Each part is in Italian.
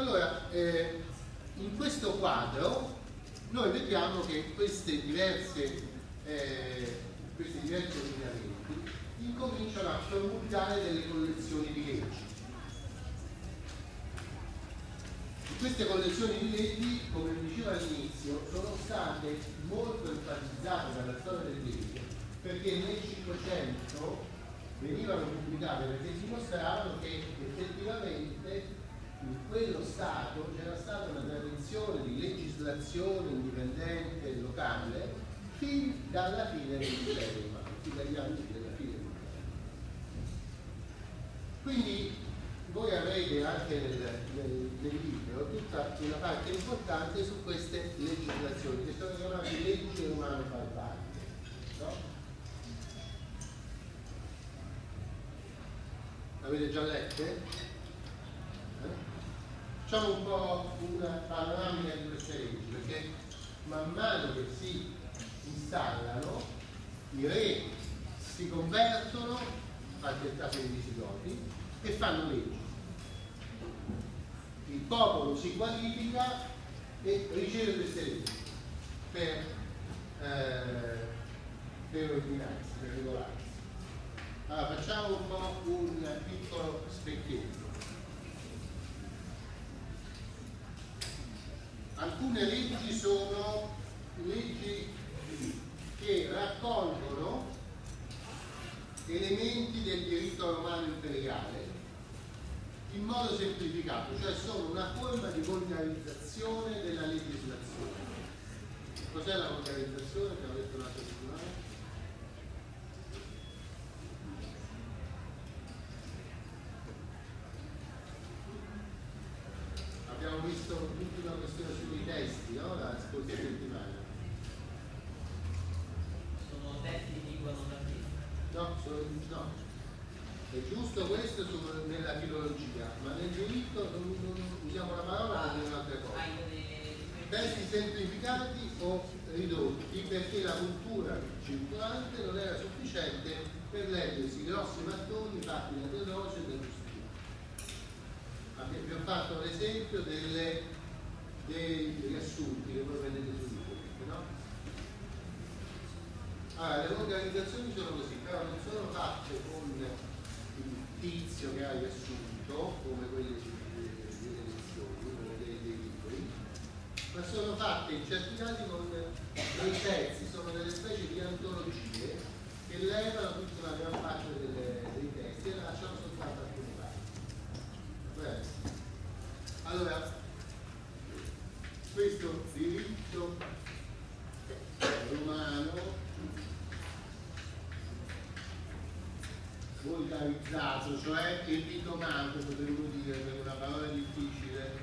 Allora, eh, in questo quadro noi vediamo che queste diverse, eh, questi diversi ordinamenti incominciano a promulgare delle collezioni di leggi. Queste collezioni di leggi, come dicevo all'inizio, sono state molto enfatizzate dalla storia del diritto perché nel 500 venivano pubblicate perché dimostravano che effettivamente in quello Stato c'era stata una tradizione di legislazione indipendente e locale fin dalla fine dell'impero romano, fin dagli anni della fine dell'impero. Quindi voi avrete anche nel, nel, nel, libro tutta una parte importante su queste legislazioni che sono chiamate leggi romane barbariche. No? L'avete già lette? Facciamo un po' una panoramica di queste leggi, perché man mano che si installano i re si convertono, fate il caso dei Visigoti, e fanno leggi. Il popolo si qualifica e riceve queste leggi per, eh, per ordinarsi, per regolarsi. Allora facciamo un po' un piccolo specchietto. Alcune leggi sono leggi che raccolgono elementi del diritto romano imperiale in modo semplificato, cioè sono una forma di volgarizzazione della legislazione. Cos'è la volgarizzazione? Ho detto l'altra settimana? Abbiamo visto l'ultima questione sui testi, no? La scorsa settimana. Sono testi di lingua non nativa? No, sono, no. È giusto questo su, nella filologia, ma nel diritto non, non usiamo la parola per dire un'altra cosa. Testi semplificati o ridotti perché la cultura circolante non era sufficiente per leggersi grossi mattoni fatti da Teodosio e da Giustino abbiamo fatto l'esempio dei riassunti che voi vedete sul YouTube, no? Allora, le organizzazioni sono così, però non sono fatte con il tizio che ha riassunto, come quelle delle lezioni, come dei, dei libri, ma sono fatte in certi casi con dei pezzi, sono delle specie di antologie che levano tutta la gran parte delle, dei testi e lasciano soltanto alcune parti. Allora, questo diritto romano volgarizzato, cioè epitomato, potremmo dire per una parola difficile,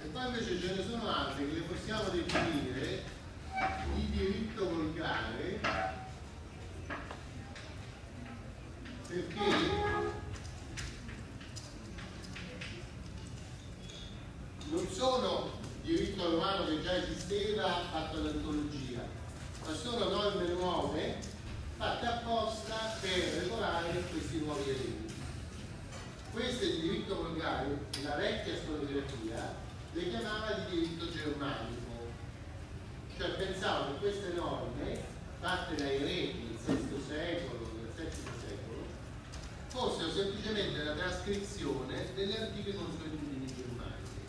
e poi invece ce ne sono altri che le possiamo definire di diritto volgare perché non sono diritto romano che già esisteva fatto l'antologia, ma sono norme nuove fatte apposta per regolare questi nuovi elementi. Questo è il diritto volgare, la vecchia storiografia le chiamava di diritto germanico, cioè pensavo che queste norme fatte dai re del VI secolo, del VII fossero semplicemente la trascrizione delle antiche consuetudini germaniche.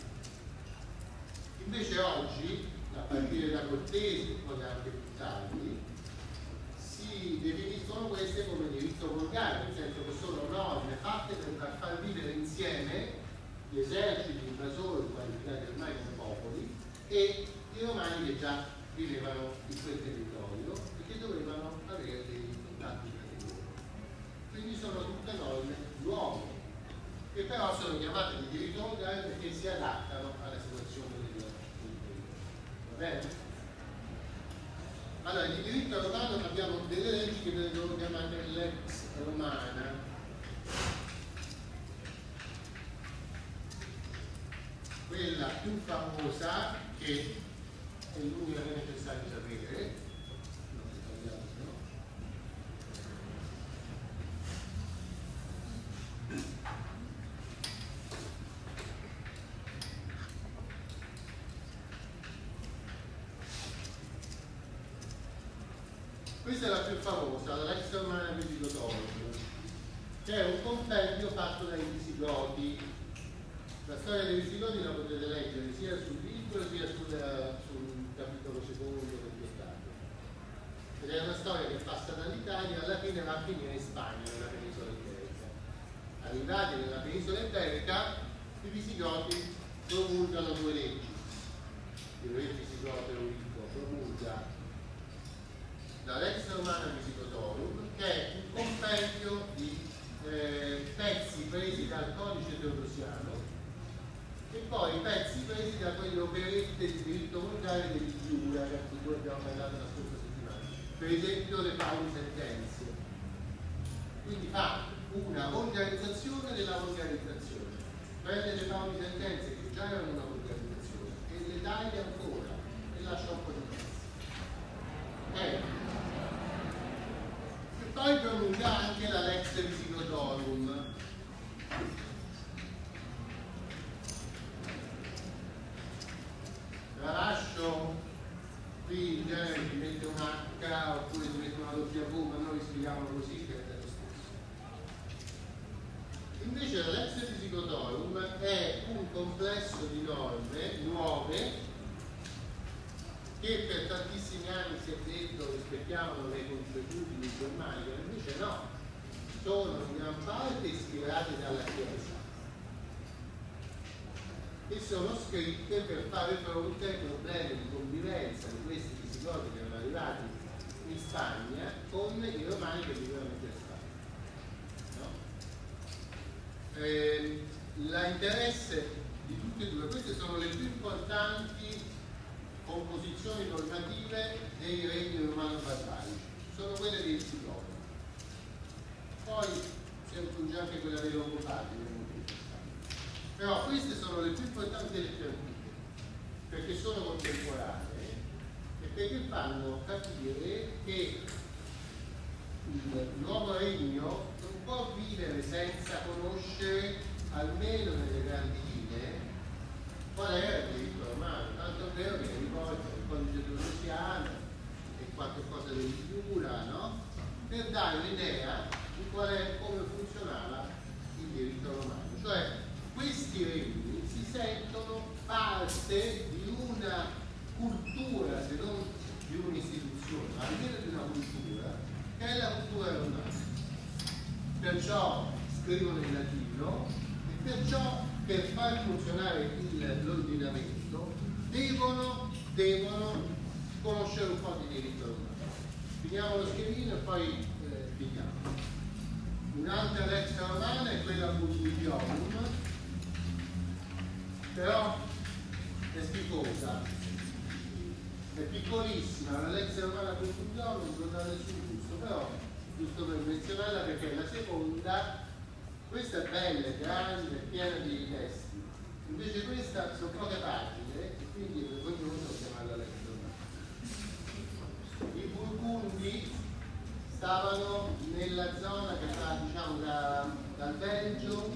Invece oggi, a partire da Cortesi e poi anche più tardi, si definiscono queste come diritto volgare, nel senso che sono norme fatte per far vivere insieme gli eserciti invasori qualificati ormai come popoli e i romani che già vivevano in quel territorio e che dovevano avere dei contatti quindi sono tutte norme nuove, che però sono chiamate di diritto mondiale perché si adattano alla situazione del Va bene? Allora, di diritto romano abbiamo delle leggi che vengono chiamate l'ex romana. Quella più famosa, che è l'unica che è necessario sapere, questa è la più famosa, la Lex Romana Visigotorum, che è un compendio fatto dai Visigoti. La storia dei Visigoti la potete leggere sia sul libro sia sul, sul capitolo secondo del trattato. Ed è una storia che passa dall'Italia e alla fine va a finire in Spagna, nella penisola iberica. Arrivati nella penisola iberica, i Visigoti promulgano due leggi. Il re Visigoto Eurico promulga la Lex Romana Visigotorum, che è un compendio di eh, pezzi presi dal codice teodosiano e poi pezzi presi da quelle operette di diritto volgare degli Giura, di cui abbiamo parlato la scorsa settimana, per esempio le Pauli Sentenze. Quindi fa una volgarizzazione della volgarizzazione. Prende le Pauli Sentenze, che già erano una volgarizzazione, e le taglia ancora e lascia un po' di pezzi. Eh, poi promulga anche la Lex Visigotorum. La lascio qui in genere ti mette un H oppure ti mette una V, ma noi scriviamo così che è lo stesso. Invece la Lex Visigotorum è un complesso di norme nuove che per tantissimi anni si è detto rispecchiavano le consuetudini germaniche, invece no, sono in gran parte ispirate dalla Chiesa e sono scritte per fare fronte ai problemi di convivenza di questi visigoti che erano arrivati in Spagna con i romani che vivevano in Spagna. No? Eh, l'interesse di tutte e due, queste sono le più importanti composizioni normative dei regni romano-barbarici, sono quelle dei Ciclopi. Poi si aggiunge anche quella dei Longobardi, però queste sono le più importanti delle più antiche, perché sono contemporanee e perché fanno capire che il nuovo regno non può vivere senza conoscere, almeno nelle grandi linee, qual era il diritto romano, tanto vero che codice teodosiano e qualche cosa del Giura, no? per dare un'idea di qual è, come funzionava il diritto romano. Cioè questi regni si sentono parte di una cultura, se non di un'istituzione, ma almeno di una cultura, che è la cultura romana. Perciò scrivono in latino e perciò per far funzionare l'ordinamento devono, devono, conoscere un po' di diritto romano. Finiamo lo schemino e poi eh, finiamo. Un'altra lex romana è quella Burgundionum, però è schifosa, è piccolissima, la lex romana Burgundionum non dà nessun gusto, però giusto per menzionarla perché è la seconda questa è bella, grande, piena di testi. Invece questa sono poche pagine quindi stavano nella zona che va diciamo da, dal Belgio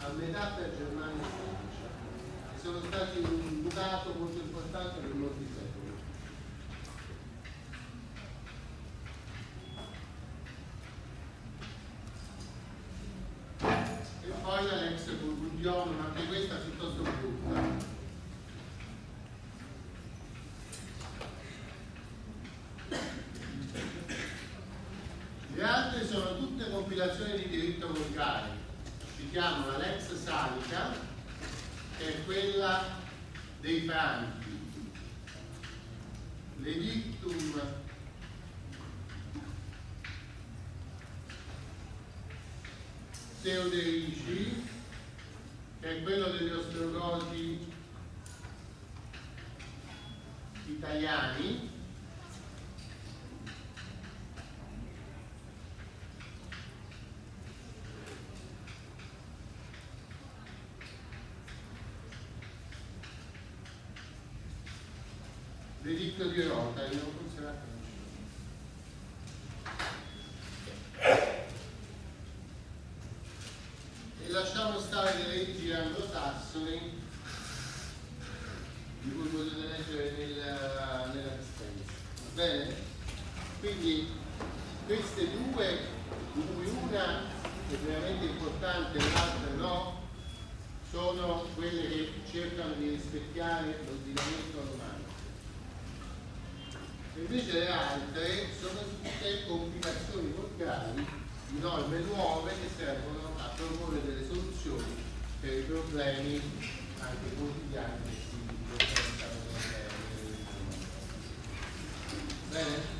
a metà per Germania e Francia e sono stati un ducato molto importante per molti secoli. poi la Lex Burgundion, anche questa piuttosto brutta. Le altre sono tutte compilazioni di diritto volgare. Citiamo la Lex Salica, che è quella dei Franchi, l'Edictum Teoderici, che è quello degli ostrogoti italiani, l'editto di Rota, io non funzionato e lasciamo stare le leggi anglosassoni di cui potete leggere nel, nella distenza. Va bene? Quindi queste due, di cui una è veramente importante e l'altra no, sono quelle che cercano di rispecchiare l'ordinamento. Invece le altre sono tutte complicazioni volgari di norme nuove che servono a proporre delle soluzioni per i problemi anche quotidiani che si presentano nel Bene?